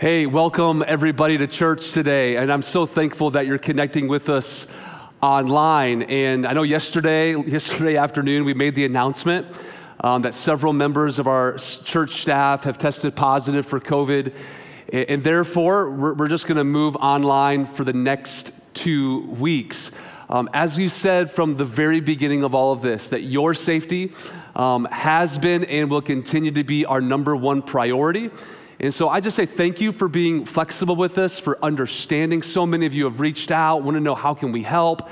Hey, welcome everybody to church today. And I'm so thankful that you're connecting with us online. And I know yesterday, yesterday afternoon, we made the announcement um, that several members of our church staff have tested positive for COVID. And therefore, we're, we're just going to move online for the next two weeks. Um, as we said from the very beginning of all of this, that your safety um, has been and will continue to be our number one priority. And so I just say thank you for being flexible with us, for understanding. So many of you have reached out, want to know how can we help.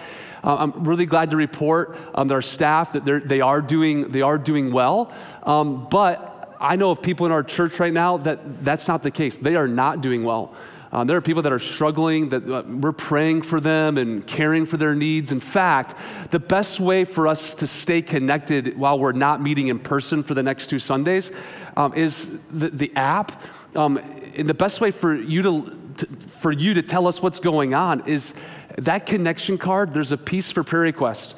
Uh, I'm really glad to report um, our staff that they are doing they are doing well. Um, but I know of people in our church right now that that's not the case. They are not doing well. Um, there are people that are struggling, that uh, we're praying for them and caring for their needs. In fact, the best way for us to stay connected while we're not meeting in person for the next two Sundays um, is the, the app. Um, and the best way for you to, to, for you to tell us what's going on is that connection card. There's a piece for prayer request.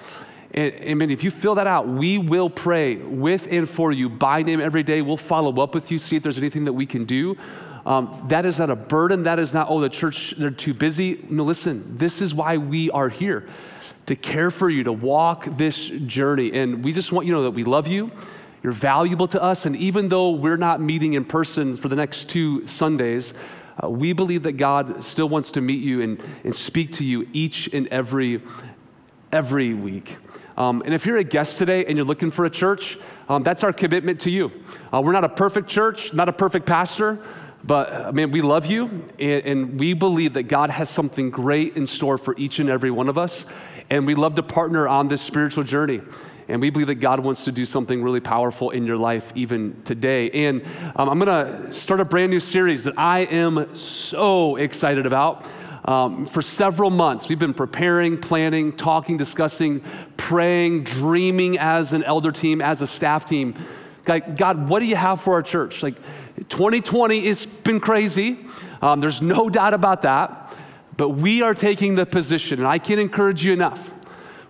And, and if you fill that out, we will pray with and for you by name every day. We'll follow up with you, see if there's anything that we can do. Um, that is not a burden. That is not, oh, the church, they're too busy. No, listen, this is why we are here to care for you, to walk this journey. And we just want you to know that we love you. You're valuable to us. And even though we're not meeting in person for the next two Sundays, uh, we believe that God still wants to meet you and, and speak to you each and every, every week. Um, and if you're a guest today and you're looking for a church, um, that's our commitment to you. Uh, we're not a perfect church, not a perfect pastor, but I mean, we love you and, and we believe that God has something great in store for each and every one of us. And we love to partner on this spiritual journey. And we believe that God wants to do something really powerful in your life even today. And um, I'm going to start a brand new series that I am so excited about. Um, for several months, we've been preparing, planning, talking, discussing, praying, dreaming as an elder team, as a staff team. God, God what do you have for our church? Like 2020 has been crazy. Um, there's no doubt about that. But we are taking the position, and I can't encourage you enough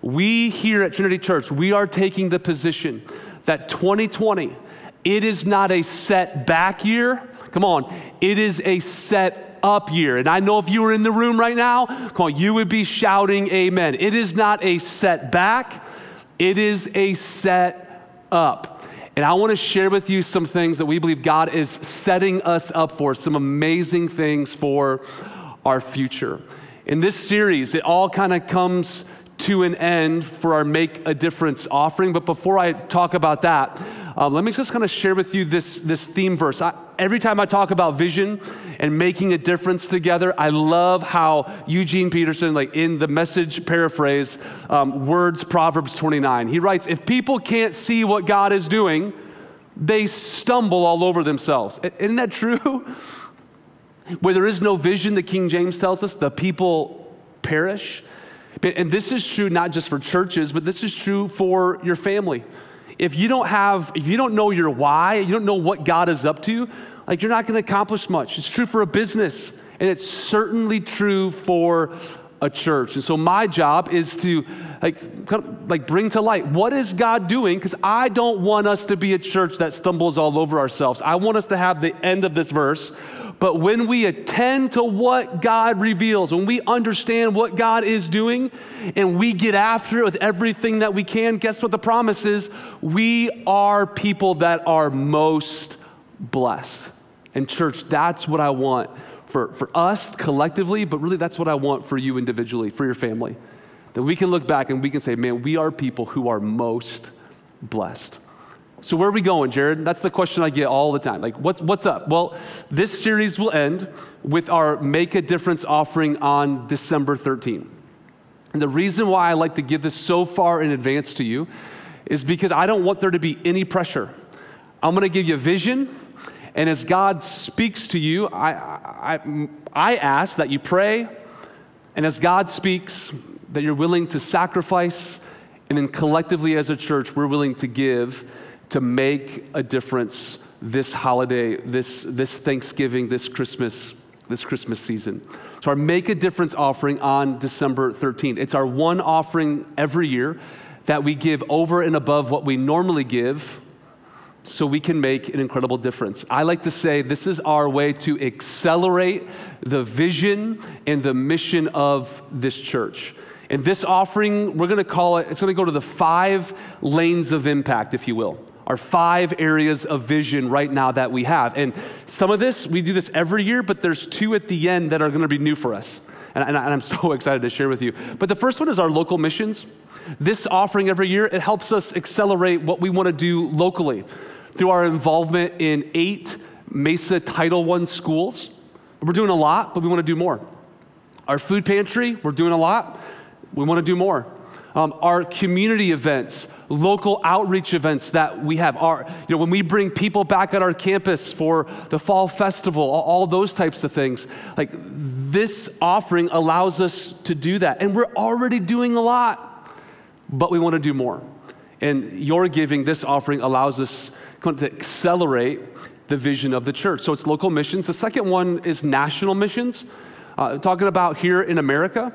we here at Trinity Church, we are taking the position that 2020, it is not a set back year. Come on, it is a set up year. And I know if you were in the room right now, come on, you would be shouting amen. It is not a set back, it is a set up. And I want to share with you some things that we believe God is setting us up for, some amazing things for our future. In this series, it all kind of comes to an end for our Make a Difference offering. But before I talk about that, uh, let me just kind of share with you this, this theme verse. I, every time I talk about vision and making a difference together, I love how Eugene Peterson, like in the message paraphrase, um, words Proverbs 29, he writes, If people can't see what God is doing, they stumble all over themselves. Isn't that true? Where there is no vision, the King James tells us, the people perish. And this is true not just for churches, but this is true for your family. If you don't have, if you don't know your why, you don't know what God is up to, like you're not going to accomplish much. It's true for a business, and it's certainly true for a church. And so my job is to like, like bring to light what is God doing? Because I don't want us to be a church that stumbles all over ourselves. I want us to have the end of this verse but when we attend to what God reveals, when we understand what God is doing, and we get after it with everything that we can, guess what the promise is? We are people that are most blessed. And, church, that's what I want for, for us collectively, but really that's what I want for you individually, for your family. That we can look back and we can say, man, we are people who are most blessed. So, where are we going, Jared? That's the question I get all the time. Like, what's, what's up? Well, this series will end with our Make a Difference offering on December 13. And the reason why I like to give this so far in advance to you is because I don't want there to be any pressure. I'm gonna give you vision, and as God speaks to you, I, I, I ask that you pray, and as God speaks, that you're willing to sacrifice, and then collectively as a church, we're willing to give to make a difference this holiday, this, this Thanksgiving, this Christmas, this Christmas season. So our Make a Difference offering on December 13th. It's our one offering every year that we give over and above what we normally give so we can make an incredible difference. I like to say this is our way to accelerate the vision and the mission of this church. And this offering, we're gonna call it, it's gonna go to the five lanes of impact, if you will. Our five areas of vision right now that we have. And some of this, we do this every year, but there's two at the end that are gonna be new for us. And, and I'm so excited to share with you. But the first one is our local missions. This offering every year, it helps us accelerate what we wanna do locally through our involvement in eight Mesa Title I schools. We're doing a lot, but we wanna do more. Our food pantry, we're doing a lot we want to do more. Um, our community events, local outreach events that we have, our, you know, when we bring people back at our campus for the fall festival, all, all those types of things, like this offering allows us to do that. And we're already doing a lot, but we want to do more. And your giving, this offering allows us to accelerate the vision of the church. So it's local missions. The second one is national missions, uh, talking about here in America.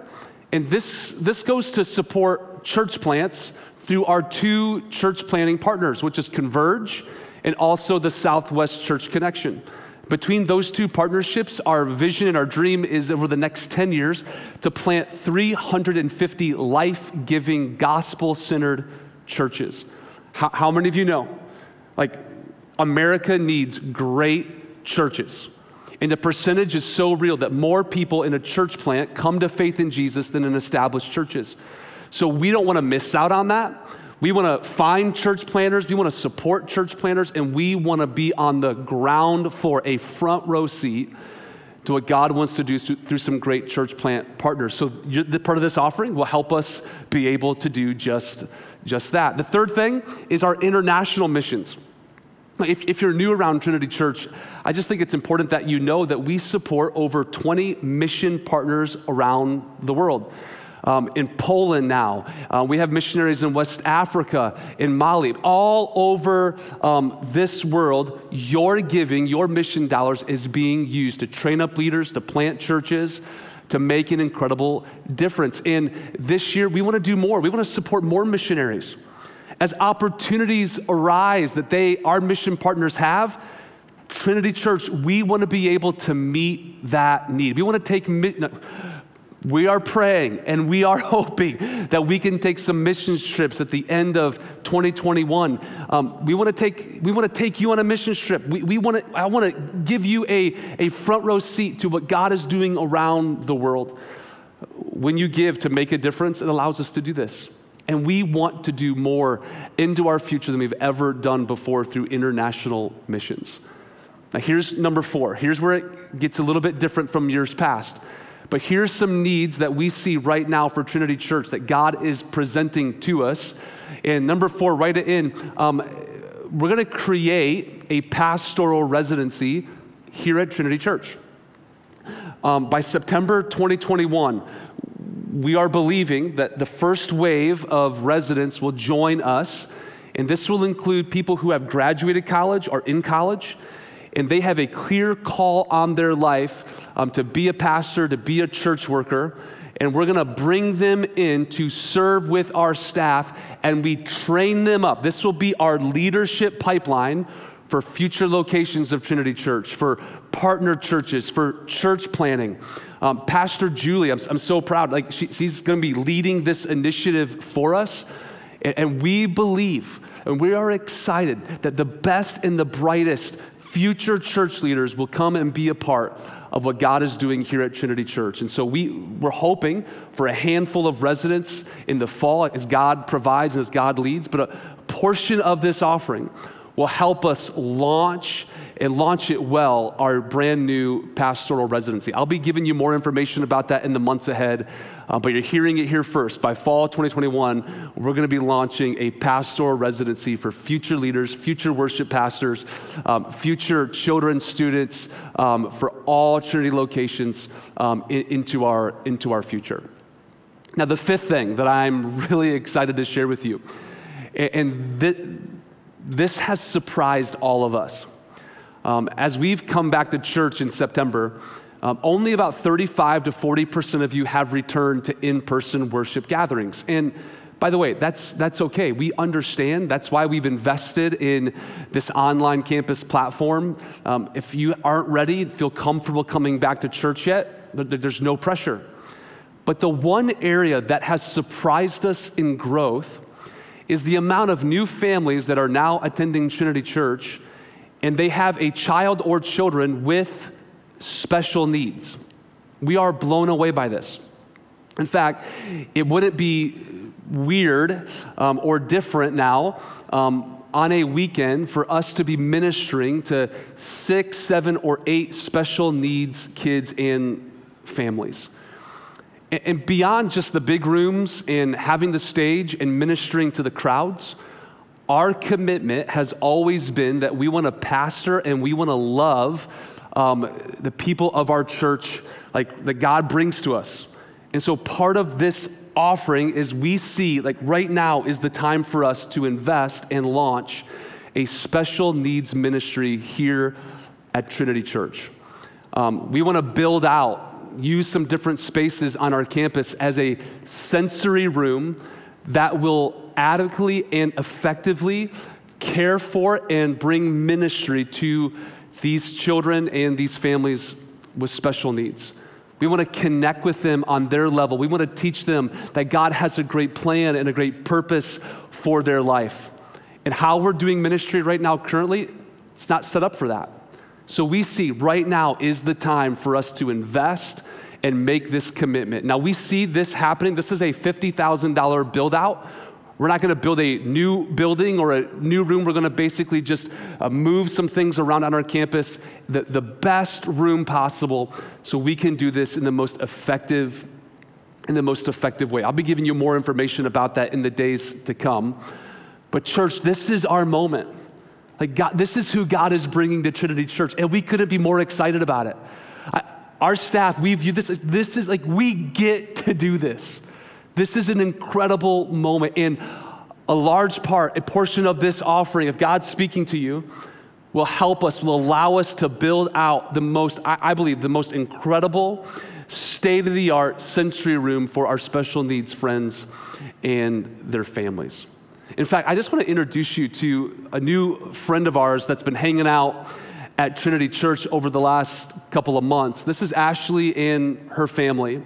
And this, this goes to support church plants through our two church planting partners, which is Converge and also the Southwest Church Connection. Between those two partnerships, our vision and our dream is over the next 10 years to plant 350 life giving, gospel centered churches. How, how, many of you know? Like, America needs great churches. And the percentage is so real that more people in a church plant come to faith in Jesus than in established churches. So we don't want to miss out on that. We want to find church planters, we want to support church planters, and we want to be on the ground for a front row seat to what God wants to do through some great church plant partners. So the part of this offering will help us be able to do just, just that. The third thing is our international missions. If, if, you're new around Trinity Church, I just think it's important that you know that we support over 20 mission partners around the world. Um, in Poland now, uh, we have missionaries in West Africa, in Mali, all over um, this world. Your giving, your mission dollars is being used to train up leaders, to plant churches, to make an incredible difference. And this year, we want to do more. We want to support more missionaries as opportunities arise that they, our mission partners have, Trinity Church, we want to be able to meet that need. We want to take, we are praying and we are hoping that we can take some mission trips at the end of 2021. Um, we want to take, we want to take you on a mission trip. We, we want to, I want to give you a, a front row seat to what God is doing around the world. When you give to make a difference, it allows us to do this. And we want to do more into our future than we've ever done before through international missions. Now, here's number four. Here's where it gets a little bit different from years past. But here's some needs that we see right now for Trinity Church that God is presenting to us. And number four, write it in. Um, we're going to create a pastoral residency here at Trinity Church. Um, by September 2021, we are believing that the first wave of residents will join us, and this will include people who have graduated college or in college, and they have a clear call on their life um, to be a pastor, to be a church worker. And we're gonna bring them in to serve with our staff, and we train them up. This will be our leadership pipeline for future locations of Trinity Church, for partner churches, for church planting. Um, Pastor Julie, I'm, I'm, so proud. Like she, she's going to be leading this initiative for us, and, and we believe and we are excited that the best and the brightest future church leaders will come and be a part of what God is doing here at Trinity Church. And so we, we're hoping for a handful of residents in the fall as God provides and as God leads, but a portion of this offering will help us launch and launch it well our brand new pastoral residency. I'll be giving you more information about that in the months ahead, uh, but you're hearing it here first. By fall 2021, we're going to be launching a pastoral residency for future leaders, future worship pastors, um, future children, students, um, for all Trinity locations um, in, into, our, into our future. Now, the fifth thing that I'm really excited to share with you, and th- this has surprised all of us. Um, as we've come back to church in September, um, only about 35 to 40% of you have returned to in person worship gatherings. And by the way, that's, that's okay. We understand. That's why we've invested in this online campus platform. Um, if you aren't ready, feel comfortable coming back to church yet, there's no pressure. But the one area that has surprised us in growth is the amount of new families that are now attending Trinity Church and they have a child or children with special needs. We are blown away by this. In fact, it wouldn't be weird um, or different now um, on a weekend for us to be ministering to six, seven, or eight special needs kids and families. And beyond just the big rooms and having the stage and ministering to the crowds, our commitment has always been that we want to pastor and we want to love um, the people of our church like that God brings to us. And so part of this offering is we see like right now is the time for us to invest and launch a special needs ministry here at Trinity Church. Um, we want to build out use some different spaces on our campus as a sensory room that will adequately and effectively care for and bring ministry to these children and these families with special needs. We want to connect with them on their level. We want to teach them that God has a great plan and a great purpose for their life. And how we're doing ministry right now, currently, it's not set up for that. So we see right now is the time for us to invest and make this commitment. Now we see this happening. This is a $50,000 build out. We're not going to build a new building or a new room. We're going to basically just uh, move some things around on our campus, the, the best room possible, so we can do this in the most effective, in the most effective way. I'll be giving you more information about that in the days to come. But church, this is our moment. Like God, this is who God is bringing to Trinity Church, and we couldn't be more excited about it. I, our staff, we view this as this is like we get to do this. This is an incredible moment. And a large part, a portion of this offering, if God's speaking to you, will help us, will allow us to build out the most, I, I believe, the most incredible, state of the art sensory room for our special needs friends and their families. In fact, I just want to introduce you to a new friend of ours that's been hanging out at Trinity Church over the last couple of months. This is Ashley and her family.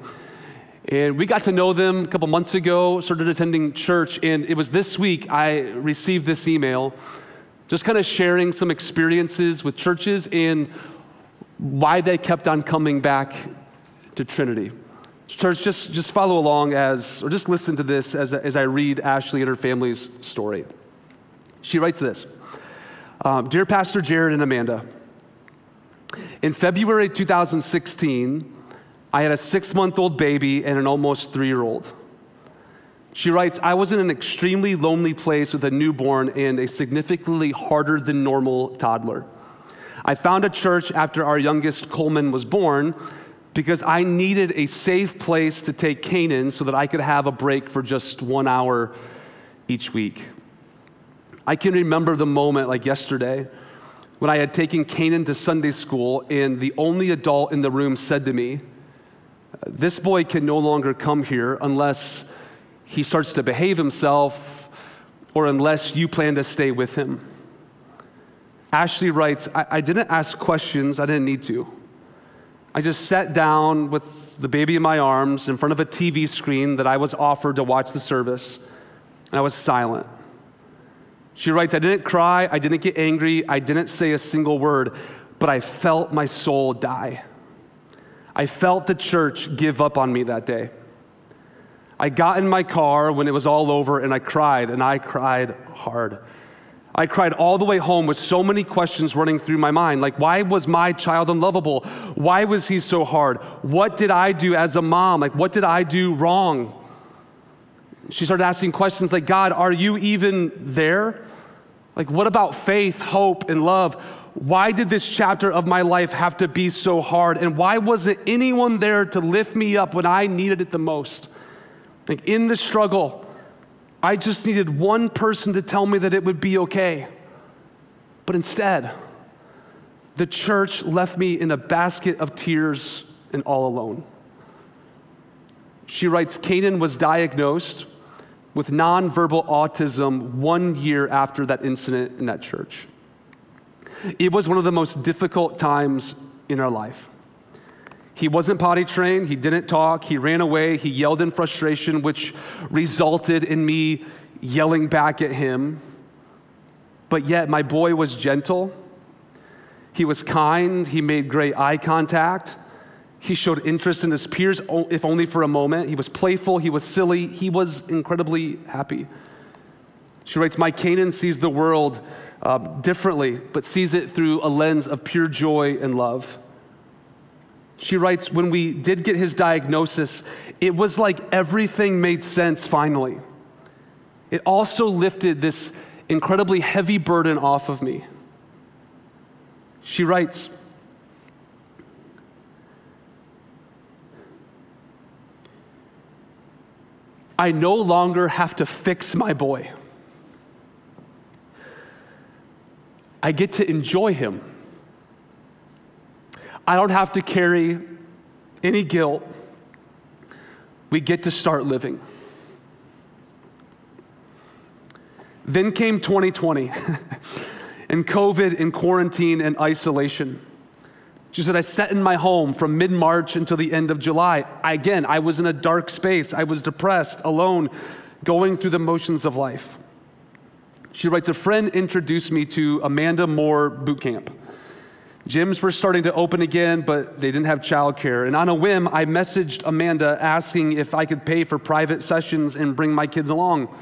And we got to know them a couple months ago, started attending church, and it was this week I received this email, just kind of sharing some experiences with churches and why they kept on coming back to Trinity. Church, just, just follow along as, or just listen to this as, as I read Ashley and her family's story. She writes this um, Dear Pastor Jared and Amanda, in February 2016, I had a six month old baby and an almost three year old. She writes, I was in an extremely lonely place with a newborn and a significantly harder than normal toddler. I found a church after our youngest Coleman was born because I needed a safe place to take Canaan so that I could have a break for just one hour each week. I can remember the moment like yesterday when I had taken Canaan to Sunday school and the only adult in the room said to me, this boy can no longer come here unless he starts to behave himself or unless you plan to stay with him. Ashley writes, I, I didn't ask questions, I didn't need to. I just sat down with the baby in my arms in front of a TV screen that I was offered to watch the service, and I was silent. She writes, I didn't cry, I didn't get angry, I didn't say a single word, but I felt my soul die. I felt the church give up on me that day. I got in my car when it was all over and I cried, and I cried hard. I cried all the way home with so many questions running through my mind. Like, why was my child unlovable? Why was he so hard? What did I do as a mom? Like, what did I do wrong? She started asking questions like, God, are you even there? Like, what about faith, hope, and love? why did this chapter of my life have to be so hard? And why wasn't anyone there to lift me up when I needed it the most? Like in the struggle, I just needed one person to tell me that it would be okay. But instead, the church left me in a basket of tears and all alone. She writes Canaan was diagnosed with nonverbal autism one year after that incident in that church. It was one of the most difficult times in our life. He wasn't potty trained, he didn't talk, he ran away, he yelled in frustration, which resulted in me yelling back at him. But yet, my boy was gentle, he was kind, he made great eye contact. He showed interest in his peers, if only for a moment. He was playful, he was silly, he was incredibly happy. She writes, My Canaan sees the world uh, differently, but sees it through a lens of pure joy and love. She writes, When we did get his diagnosis, it was like everything made sense finally. It also lifted this incredibly heavy burden off of me. She writes, I no longer have to fix my boy. I get to enjoy him. I don't have to carry any guilt. We get to start living. Then came 2020 and COVID and quarantine and isolation. She said, I sat in my home from mid March until the end of July. Again, I was in a dark space. I was depressed, alone, going through the motions of life. She writes, A friend introduced me to Amanda Moore Boot Camp. Gyms were starting to open again, but they didn't have childcare. And on a whim, I messaged Amanda asking if I could pay for private sessions and bring my kids along.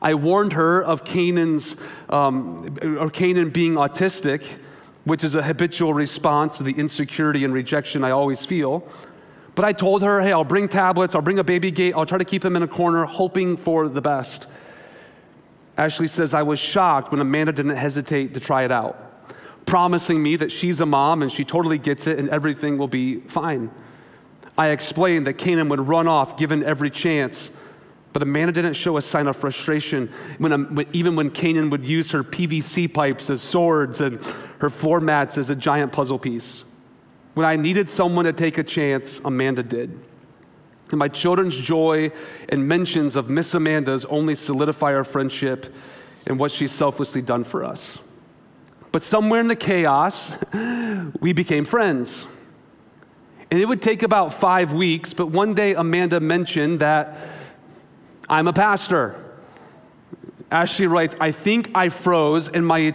I warned her of Canaan's, um, or Canaan being autistic which is a habitual response to the insecurity and rejection I always feel. But I told her, hey, I'll bring tablets, I'll bring a baby gate, I'll try to keep them in a corner, hoping for the best. Ashley says, I was shocked when Amanda didn't hesitate to try it out, promising me that she's a mom and she totally gets it and everything will be fine. I explained that Canaan would run off given every chance but Amanda didn't show a sign of frustration when, um, even when Canaan would use her PVC pipes as swords and her floor mats as a giant puzzle piece. When I needed someone to take a chance, Amanda did. And my children's joy and mentions of Miss Amanda's only solidify our friendship and what she's selflessly done for us. But somewhere in the chaos, we became friends. And it would take about five weeks, but one day Amanda mentioned that I'm a pastor. Ashley writes, I think I froze, and my,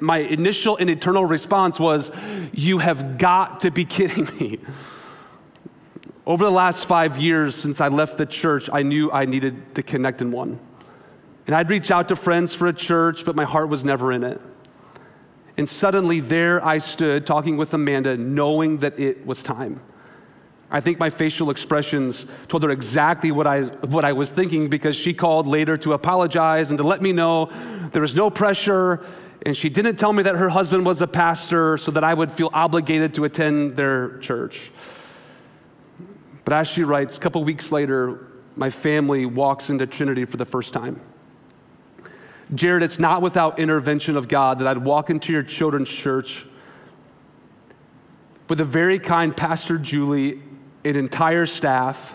my initial and eternal response was, You have got to be kidding me. Over the last five years since I left the church, I knew I needed to connect in one. And I'd reach out to friends for a church, but my heart was never in it. And suddenly, there I stood talking with Amanda, knowing that it was time. I think my facial expressions told her exactly what I, what I was thinking because she called later to apologize and to let me know there was no pressure. And she didn't tell me that her husband was a pastor so that I would feel obligated to attend their church. But as she writes, a couple weeks later, my family walks into Trinity for the first time. Jared, it's not without intervention of God that I'd walk into your children's church with a very kind Pastor Julie an entire staff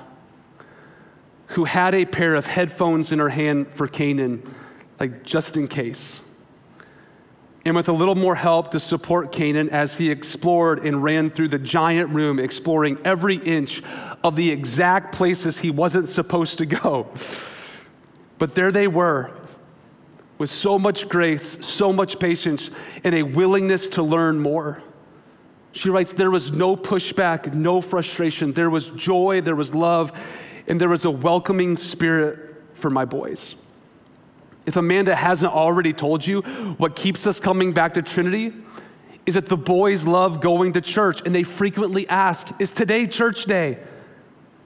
who had a pair of headphones in her hand for Canaan, like just in case. And with a little more help to support Canaan as he explored and ran through the giant room, exploring every inch of the exact places he wasn't supposed to go. But there they were, with so much grace, so much patience, and a willingness to learn more. She writes, There was no pushback, no frustration. There was joy, there was love, and there was a welcoming spirit for my boys. If Amanda hasn't already told you, what keeps us coming back to Trinity is that the boys love going to church and they frequently ask, Is today church day?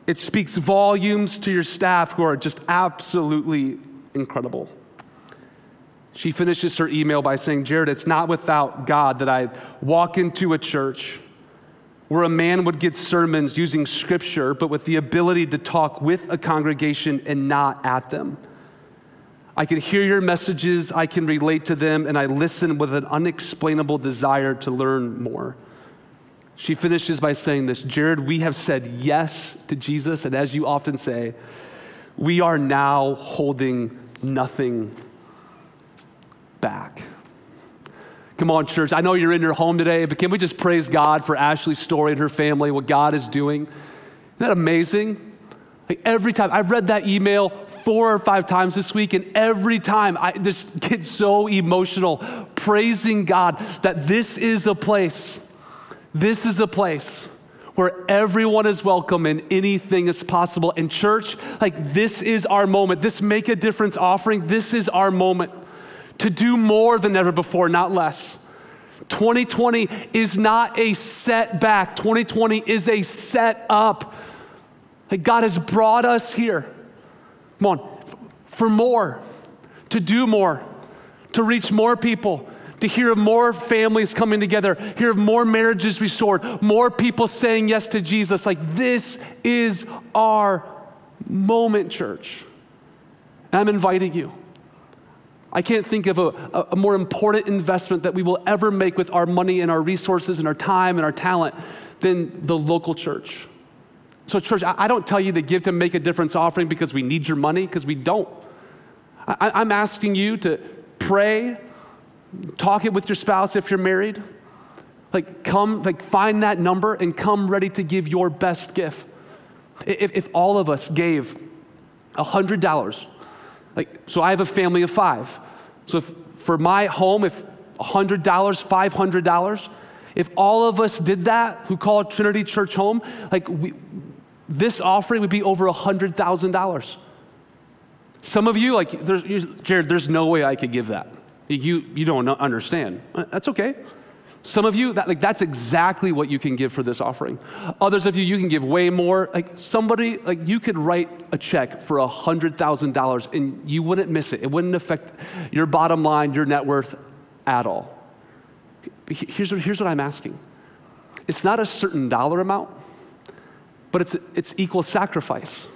It speaks volumes to your staff who are just absolutely incredible. She finishes her email by saying, Jared, it's not without God that I walk into a church where a man would get sermons using scripture, but with the ability to talk with a congregation and not at them. I can hear your messages, I can relate to them, and I listen with an unexplainable desire to learn more. She finishes by saying this Jared, we have said yes to Jesus, and as you often say, we are now holding nothing back. Come on, church. I know you're in your home today, but can we just praise God for Ashley's story and her family, what God is doing? Isn't that amazing? Like every time, I've read that email four or five times this week, and every time I just get so emotional praising God that this is a place, this is a place where everyone is welcome and anything is possible. And church, like this is our moment. This make a difference offering, this is our moment to do more than ever before, not less. 2020 is not a setback. 2020 is a set up. Like God has brought us here. Come on, for more, to do more, to reach more people, to hear of more families coming together, hear of more marriages restored, more people saying yes to Jesus. Like this is our moment, church. And I'm inviting you. I can't think of a, a, more important investment that we will ever make with our money and our resources and our time and our talent than the local church. So, church, I, I don't tell you to give to make a difference offering because we need your money, because we don't. I, I'm asking you to pray, talk it with your spouse if you're married. Like, come, like, find that number and come ready to give your best gift. If, if all of us gave $100, like, so I have a family of five. So if for my home, if $100, $500, if all of us did that who call Trinity Church home, like we, this offering would be over $100,000. Some of you, like, there's, Jared, there's no way I could give that. You, you don't understand. Uh, that's okay. Some of you, that, like, that's exactly what you can give for this offering. Others of you, you can give way more. Like somebody, like you could write a check for $100,000 and you wouldn't miss it. It wouldn't affect your bottom line, your net worth at all. Here's what, here's what I'm asking. It's not a certain dollar amount, but it's, it's equal sacrifice.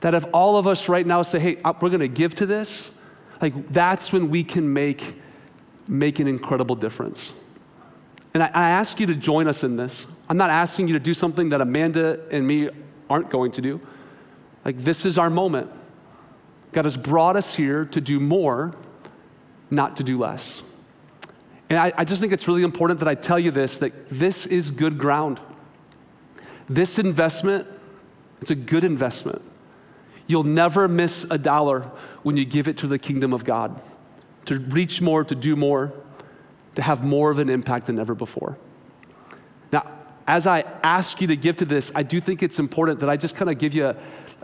That if all of us right now say, hey, uh, we're gonna give to this, like that's when we can make, make an incredible difference. And I, I ask you to join us in this. I'm not asking you to do something that Amanda and me aren't going to do. Like, this is our moment. God has brought us here to do more, not to do less. And I, I, just think it's really important that I tell you this that this is good ground. This investment, it's a good investment. You'll never miss a dollar when you give it to the kingdom of God to reach more, to do more to have more of an impact than ever before. Now, as I ask you to give to this, I do think it's important that I just kind of give you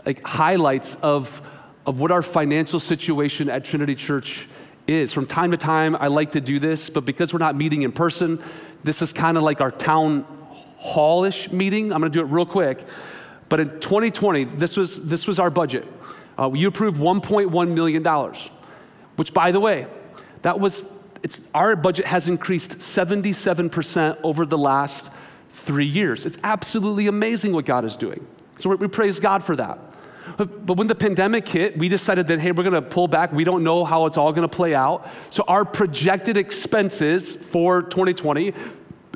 like highlights of, of what our financial situation at Trinity Church is. From time to time, I like to do this, but because we're not meeting in person, this is kind of like our town hallish meeting. I'm going to do it real quick. But in 2020, this was, this was our budget. Uh, you approved $1.1 million, which, by the way, that was it's, our budget has increased 77% over the last three years. It's absolutely amazing what God is doing. So we, praise God for that. But, but when the pandemic hit, we decided that, hey, we're gonna pull back. We don't know how it's all gonna play out. So our projected expenses for 2020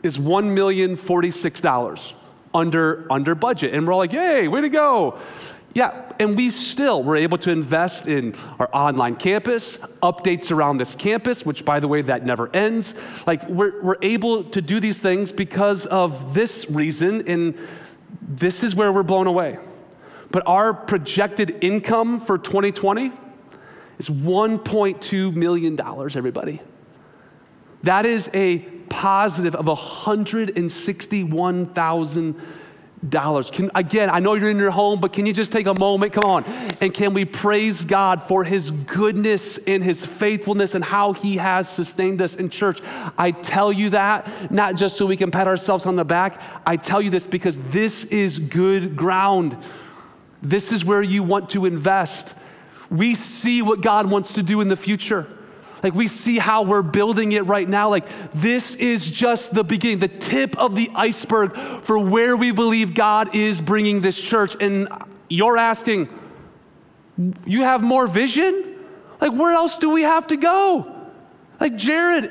is $1,046 under, under budget. And we're all like, yay, way to go. Yeah, and we still were able to invest in our online campus, updates around this campus, which, by the way, that never ends. Like, we're, we're able to do these things because of this reason, and this is where we're blown away. But our projected income for 2020 is $1.2 million, everybody. That is a positive of 161,000 dollars. Can, again, I know you're in your home, but can you just take a moment? Come on. And can we praise God for his goodness and his faithfulness and how he has sustained us in church? I tell you that not just so we can pat ourselves on the back. I tell you this because this is good ground. This is where you want to invest. We see what God wants to do in the future. Like we see how we're building it right now. Like this is just the beginning, the tip of the iceberg for where we believe God is bringing this church. And you're asking, you have more vision? Like where else do we have to go? Like Jared,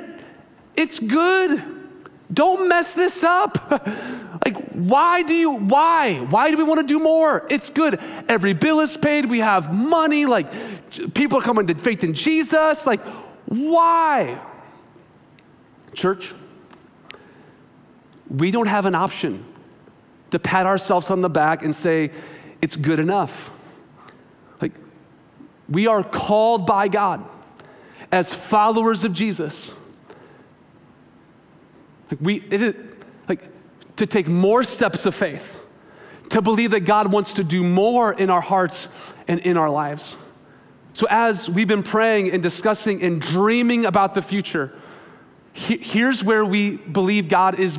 it's good. Don't mess this up. like why do you, why? Why do we want to do more? It's good. Every bill is paid. We have money. Like, people are coming to faith in Jesus. Like, why? Church, we don't have an option to pat ourselves on the back and say, it's good enough. Like, we are called by God as followers of Jesus. Like, we, it is, like, to take more steps of faith, to believe that God wants to do more in our hearts and in our lives. So, as we've been praying and discussing and dreaming about the future, he, here's where we believe God is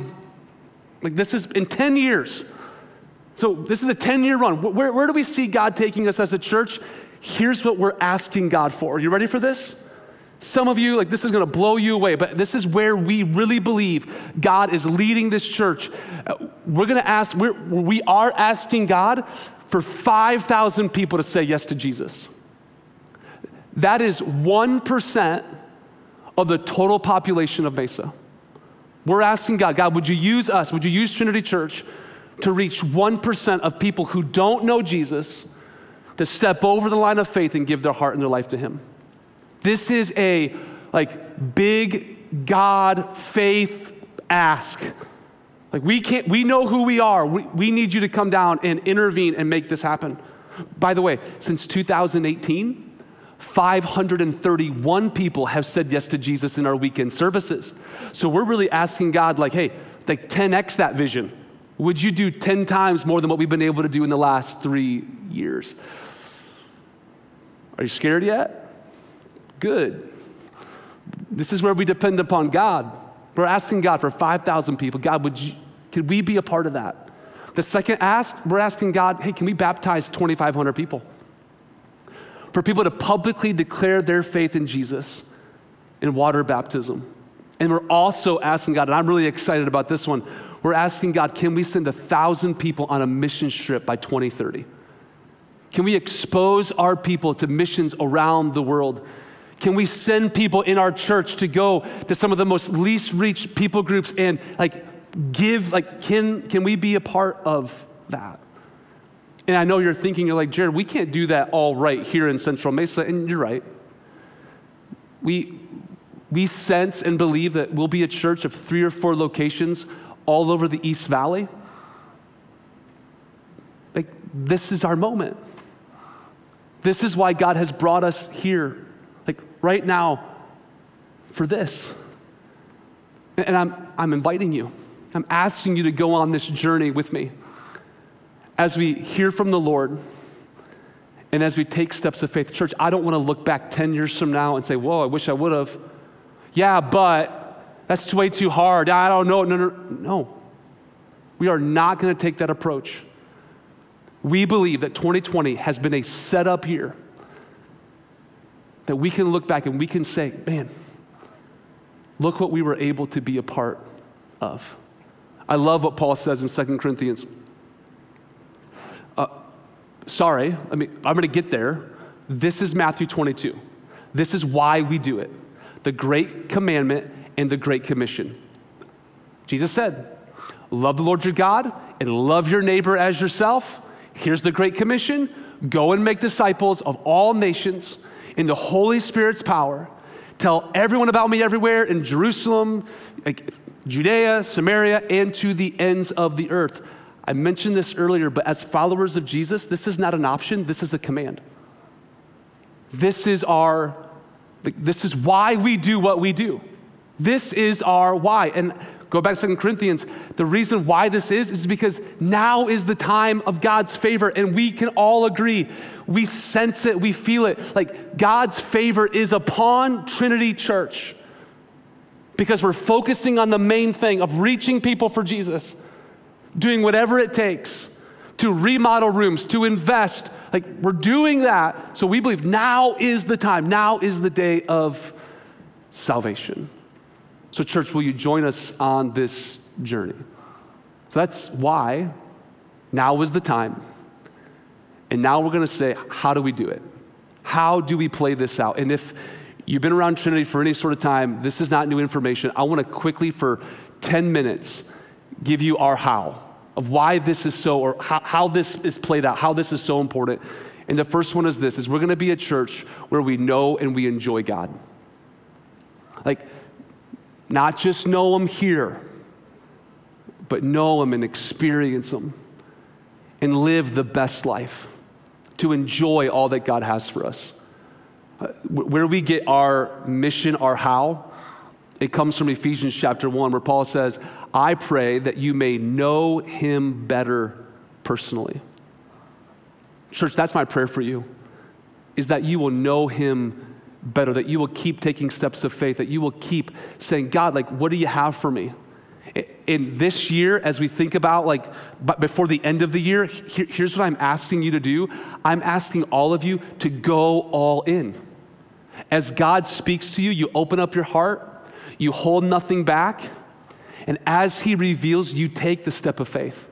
like, this is in 10 years. So, this is a 10 year run. Where, where do we see God taking us as a church? Here's what we're asking God for. Are you ready for this? Some of you, like, this is gonna blow you away, but this is where we really believe God is leading this church. Uh, we're gonna ask, we're, we are asking God for 5,000 people to say yes to Jesus. That is 1% of the total population of Mesa. We're asking God, God, would you use us? Would you use Trinity Church to reach 1% of people who don't know Jesus to step over the line of faith and give their heart and their life to Him? This is a like big God faith ask. Like we can't, we know who we are. We, we need you to come down and intervene and make this happen. By the way, since 2018, 531 people have said yes to Jesus in our weekend services. So we're really asking God, like, hey, like 10x that vision. Would you do 10 times more than what we've been able to do in the last three years? Are you scared yet? Good. This is where we depend upon God. We're asking God for 5,000 people. God, would you, could we be a part of that? The second ask, we're asking God, hey, can we baptize 2,500 people? For people to publicly declare their faith in Jesus in water baptism. And we're also asking God, and I'm really excited about this one. We're asking God, can we send a thousand people on a mission trip by 2030? Can we expose our people to missions around the world? Can we send people in our church to go to some of the most least reached people groups and like give, like, can, can we be a part of that? And I know you're thinking, you're like, Jared, we can't do that all right here in Central Mesa. And you're right. We, we sense and believe that we'll be a church of three or four locations all over the East Valley. Like, this is our moment. This is why God has brought us here, like right now, for this. And I'm, I'm inviting you, I'm asking you to go on this journey with me as we hear from the Lord and as we take steps of faith, church, I don't want to look back 10 years from now and say, whoa, I wish I would have. Yeah, but that's way too hard. I don't know. No, no, no. We are not going to take that approach. We believe that 2020 has been a setup year that we can look back and we can say, man, look what we were able to be a part of. I love what Paul says in 2 Corinthians sorry, I mean, I'm gonna get there. This is Matthew 22. This is why we do it the great commandment and the great commission. Jesus said, Love the Lord your God and love your neighbor as yourself. Here's the great commission go and make disciples of all nations in the Holy Spirit's power. Tell everyone about me everywhere in Jerusalem, Judea, Samaria, and to the ends of the earth. I mentioned this earlier, but as followers of Jesus, this is not an option, this is a command. This is our, this is why we do what we do. This is our why. And go back to Second Corinthians, the reason why this is, is because now is the time of God's favor, and we can all agree. We sense it, we feel it. Like God's favor is upon Trinity Church because we're focusing on the main thing of reaching people for Jesus doing whatever it takes to remodel rooms, to invest. Like we're doing that. So we believe now is the time, now is the day of salvation. So, church, will you join us on this journey? So that's why now is the time. And now we're going to say, how do we do it? How do we play this out? And if you've been around Trinity for any sort of time, this is not new information. I want to quickly, for 10 minutes, give you our how of why this is so, or how, how this is played out, how this is so important. And the first one is this, is we're gonna be a church where we know and we enjoy God. Like, not just know Him here, but know Him and experience Him and live the best life to enjoy all that God has for us. Uh, where we get our mission, our how, it comes from Ephesians chapter 1, where Paul says, I pray that you may know him better personally. Church, that's my prayer for you, is that you will know him better, that you will keep taking steps of faith, that you will keep saying, God, like, what do you have for me? In this year, as we think about like before the end of the year, here's what I'm asking you to do. I'm asking all of you to go all in. As God speaks to you, you open up your heart, you hold nothing back, and as He reveals, you take the step of faith.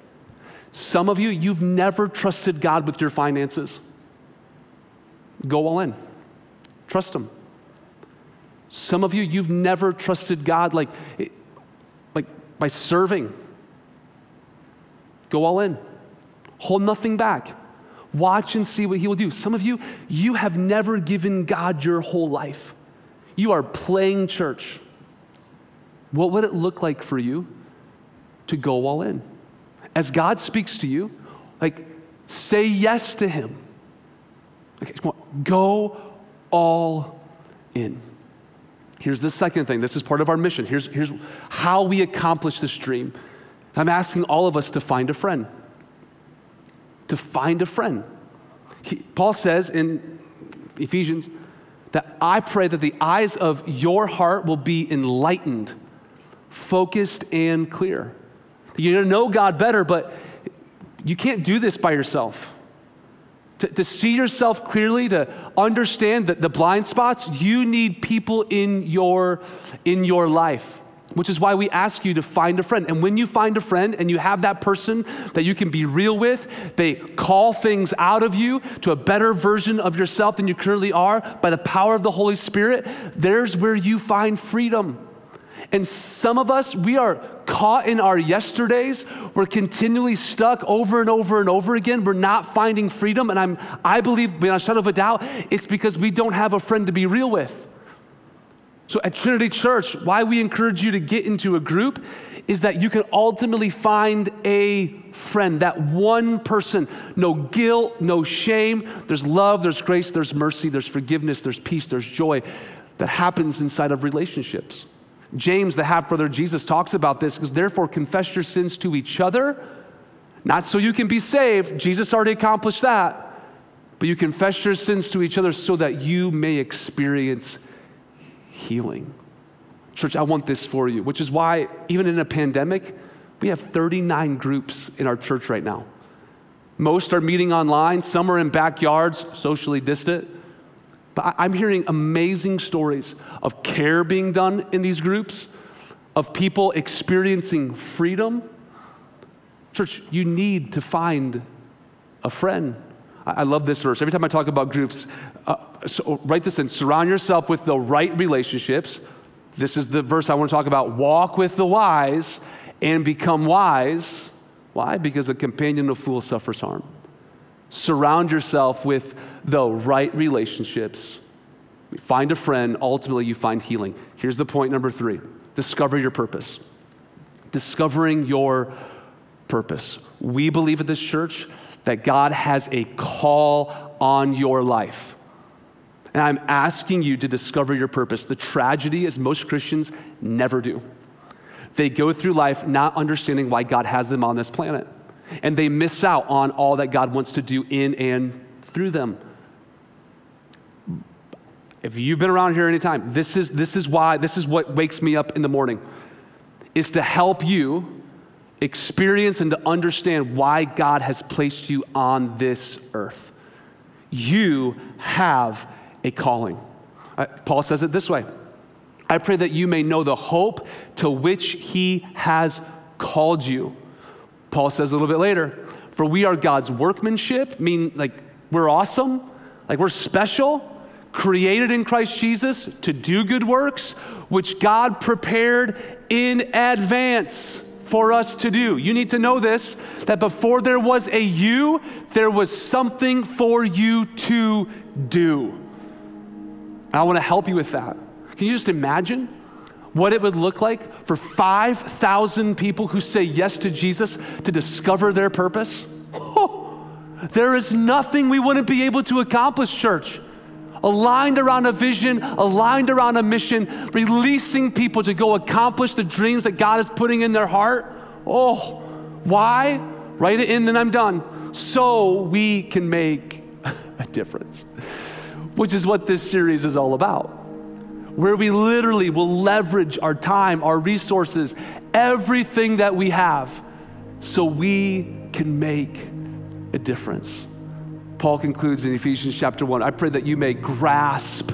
Some of you, you've never trusted God with your finances. Go all in, trust Him. Some of you, you've never trusted God like, like by serving. Go all in, hold nothing back. Watch and see what he will do. Some of you, you have never given God your whole life. You are playing church. What would it look like for you to go all in? As God speaks to you, like say yes to him. Okay, go all in. Here's the second thing. This is part of our mission. Here's, here's how we accomplish this dream. I'm asking all of us to find a friend to find a friend. He, Paul says in Ephesians that I pray that the eyes of your heart will be enlightened, focused, and clear. You know God better, but you can't do this by yourself. To, to see yourself clearly, to understand that the blind spots, you need people in your, in your life which is why we ask you to find a friend. And when you find a friend and you have that person that you can be real with, they call things out of you to a better version of yourself than you currently are by the power of the Holy Spirit, there's where you find freedom. And some of us, we are caught in our yesterdays. We're continually stuck over and over and over again. We're not finding freedom. And I'm, I believe, beyond a shadow of a doubt, it's because we don't have a friend to be real with. So at Trinity Church, why we encourage you to get into a group is that you can ultimately find a friend, that one person. No guilt, no shame. There's love, there's grace, there's mercy, there's forgiveness, there's peace, there's joy that happens inside of relationships. James, the half brother Jesus, talks about this because therefore confess your sins to each other, not so you can be saved. Jesus already accomplished that. But you confess your sins to each other so that you may experience healing. Church, I want this for you, which is why, even in a pandemic, we have 39 groups in our church right now. Most are meeting online, some are in backyards, socially distant. But I'm hearing amazing stories of care being done in these groups, of people experiencing freedom. Church, you need to find a friend. I love this verse. Every time I talk about groups, uh, so write this in surround yourself with the right relationships. This is the verse I want to talk about. Walk with the wise and become wise. Why? Because a companion of fools suffers harm. Surround yourself with the right relationships. Find a friend, ultimately, you find healing. Here's the point number three discover your purpose. Discovering your purpose. We believe at this church that God has a call on your life. And I'm asking you to discover your purpose. The tragedy is most Christians never do. They go through life not understanding why God has them on this planet. And they miss out on all that God wants to do in and through them. If you've been around here anytime, this is, this is why, this is what wakes me up in the morning, is to help you experience and to understand why God has placed you on this earth. You have a calling. Uh, Paul says it this way I pray that you may know the hope to which he has called you. Paul says a little bit later, for we are God's workmanship, mean like we're awesome, like we're special, created in Christ Jesus to do good works, which God prepared in advance for us to do. You need to know this that before there was a you, there was something for you to do. I want to help you with that. Can you just imagine what it would look like for 5,000 people who say yes to Jesus to discover their purpose? Oh, there is nothing we wouldn't be able to accomplish, church aligned around a vision, aligned around a mission, releasing people to go accomplish the dreams that God is putting in their heart. Oh, why? Write it in, then I'm done. So we can make a difference, which is what this series is all about. Where we literally will leverage our time, our resources, everything that we have, so we can make a difference. Paul concludes in Ephesians chapter 1 I pray that you may grasp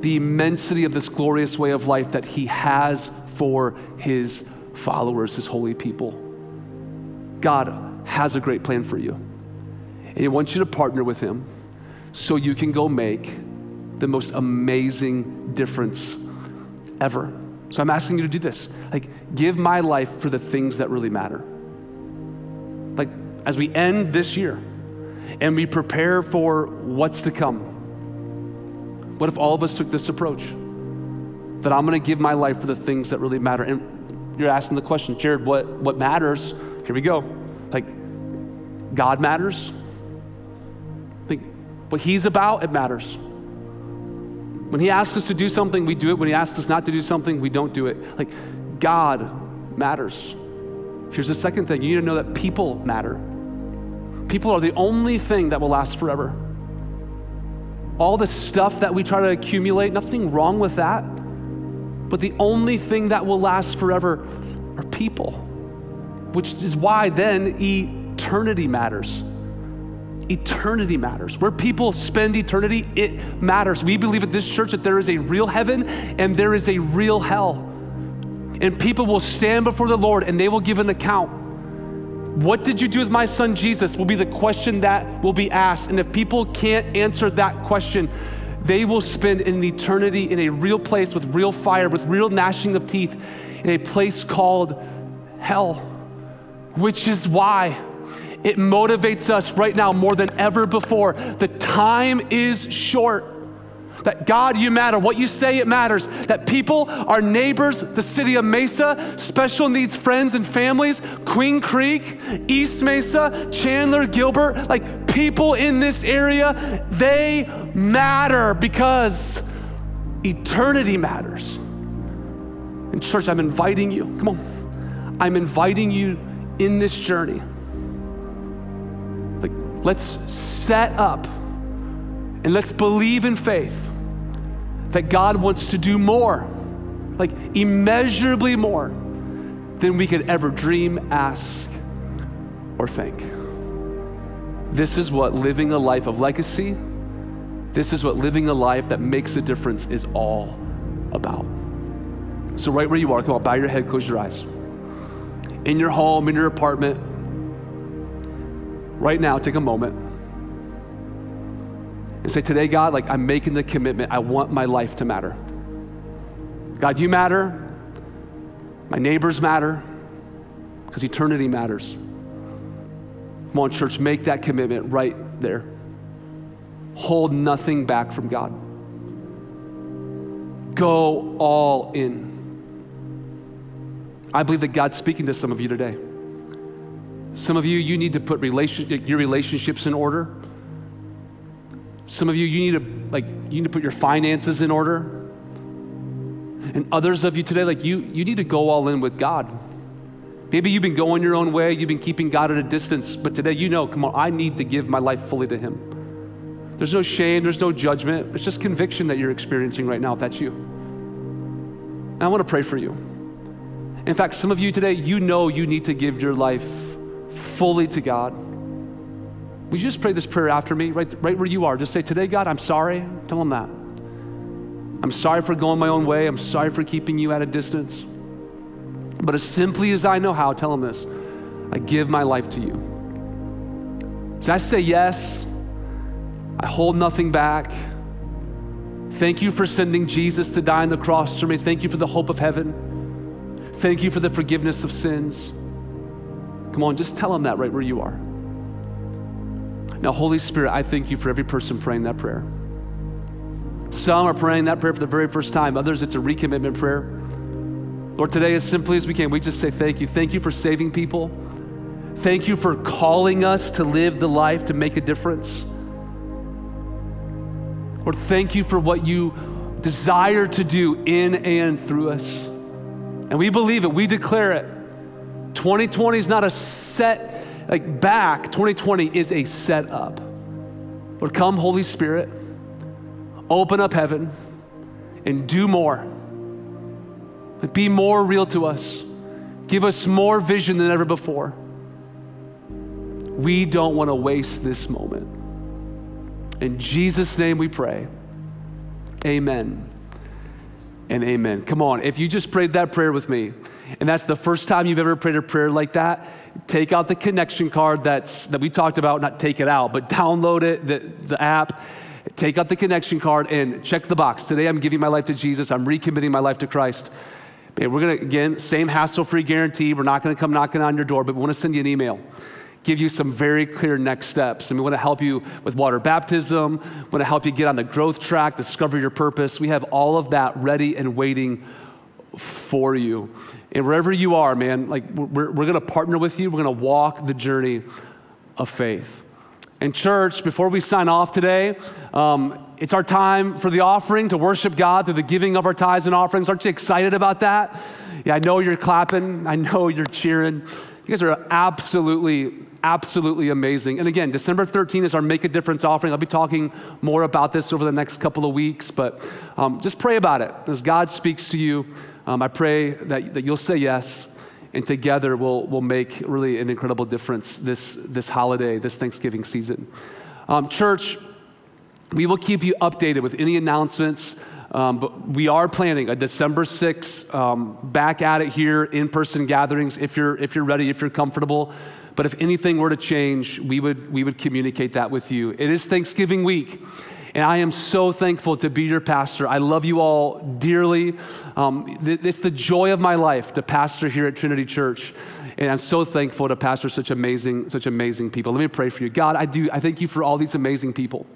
the immensity of this glorious way of life that he has for his followers, his holy people. God has a great plan for you, and he wants you to partner with him so you can go make the most amazing difference ever. So I'm asking you to do this. Like, give my life for the things that really matter. Like, as we end this year, and we prepare for what's to come. What if all of us took this approach? That I'm gonna give my life for the things that really matter. And you're asking the question, Jared, what, what matters? Here we go. Like, God matters. Like, what He's about, it matters. When He asks us to do something, we do it. When He asks us not to do something, we don't do it. Like, God matters. Here's the second thing you need to know that people matter. People are the only thing that will last forever. All the stuff that we try to accumulate, nothing wrong with that. But the only thing that will last forever are people, which is why then eternity matters. Eternity matters. Where people spend eternity, it matters. We believe at this church that there is a real heaven and there is a real hell. And people will stand before the Lord and they will give an account what did you do with my son Jesus? will be the question that will be asked. And if people can't answer that question, they will spend an eternity in a real place with real fire, with real gnashing of teeth, in a place called hell, which is why it motivates us right now more than ever before. The time is short. That God, you matter. What you say, it matters. That people, our neighbors, the city of Mesa, special needs friends and families, Queen Creek, East Mesa, Chandler, Gilbert, like people in this area, they matter because eternity matters. And, church, I'm inviting you, come on, I'm inviting you in this journey. Let's set up and let's believe in faith that God wants to do more, like immeasurably more than we could ever dream, ask, or think. This is what living a life of legacy, this is what living a life that makes a difference is all about. So, right where you are, come on, bow your head, close your eyes. In your home, in your apartment, right now, take a moment and say, Today, God, like I'm making the commitment. I want my life to matter. God, you matter. My neighbors matter because eternity matters. Come on, church, make that commitment right there. Hold nothing back from God. Go all in. I believe that God's speaking to some of you today. Some of you, you need to put your relationships in order. Some of you, you need to like you need to put your finances in order. And others of you today, like you, you need to go all in with God. Maybe you've been going your own way, you've been keeping God at a distance, but today you know, come on, I need to give my life fully to Him. There's no shame, there's no judgment. It's just conviction that you're experiencing right now, if that's you. And I want to pray for you. In fact, some of you today, you know you need to give your life fully to God. Would you just pray this prayer after me, right, right where you are? Just say, Today, God, I'm sorry. Tell him that. I'm sorry for going my own way. I'm sorry for keeping you at a distance. But as simply as I know how, tell him this I give my life to you. So I say yes. I hold nothing back. Thank you for sending Jesus to die on the cross for me. Thank you for the hope of heaven. Thank you for the forgiveness of sins. Come on, just tell them that right where you are. Now, Holy Spirit, I thank you for every person praying that prayer. Some are praying that prayer for the very first time, others, it's a recommitment prayer. Lord, today, as simply as we can, we just say thank you. Thank you for saving people. Thank you for calling us to live the life to make a difference. Lord, thank you for what you desire to do in and through us. And we believe it, we declare it. 2020 is not a set like back, 2020 is a setup. Lord, come, Holy Spirit, open up heaven and do more. Be more real to us. Give us more vision than ever before. We don't want to waste this moment. In Jesus' name we pray. Amen and amen. Come on, if you just prayed that prayer with me, and that's the first time you've ever prayed a prayer like that, take out the connection card that's, that we talked about, not take it out, but download it, the, the app, take out the connection card and check the box. Today I'm giving my life to Jesus, I'm recommitting my life to Christ. And we're gonna, again, same hassle free guarantee. We're not gonna come knocking on your door, but we wanna send you an email give you some very clear next steps. And we want to help you with water baptism, want to help you get on the growth track, discover your purpose. We have all of that ready and waiting for you. And wherever you are, man, like we're, we're to partner with you. We're to walk the journey of faith. And, church, before we sign off today, um, it's our time for the offering to worship God through the giving of our tithes and offerings. Aren't you excited about that? Yeah, I know you're clapping, I know you're cheering. You guys are absolutely absolutely amazing. And again, December 13 is our Make a Difference offering. I'll be talking more about this over the next couple of weeks, but um, just pray about it. As God speaks to you, um, I pray that, that you'll say yes, and together we'll, we'll make really an incredible difference this, this holiday, this Thanksgiving season. Um, church, we will keep you updated with any announcements. Um, but we are planning a December 6th um, back at it here in person gatherings if you're, if you're ready, if you're comfortable. But if anything were to change, we would, we would communicate that with you. It is Thanksgiving week. And I am so thankful to be your pastor. I love you all dearly. Um, it's the joy of my life to pastor here at Trinity Church. And I'm so thankful to pastor such amazing, such amazing people. Let me pray for you. God, I do, I thank you for all these amazing people.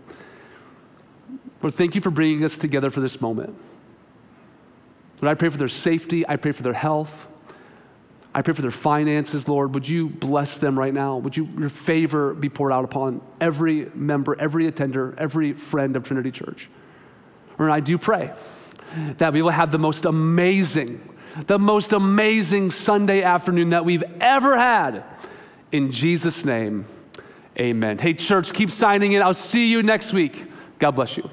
Lord, thank you for bringing us together for this moment. Lord, I pray for their safety. I pray for their health. I pray for their finances, Lord. Would you bless them right now? Would you, your favor be poured out upon every member, every attender, every friend of Trinity Church? And I do pray that we will have the most amazing, the most amazing Sunday afternoon that we've ever had. In Jesus' name, amen. Hey, church, keep signing in. I'll see you next week. God bless you.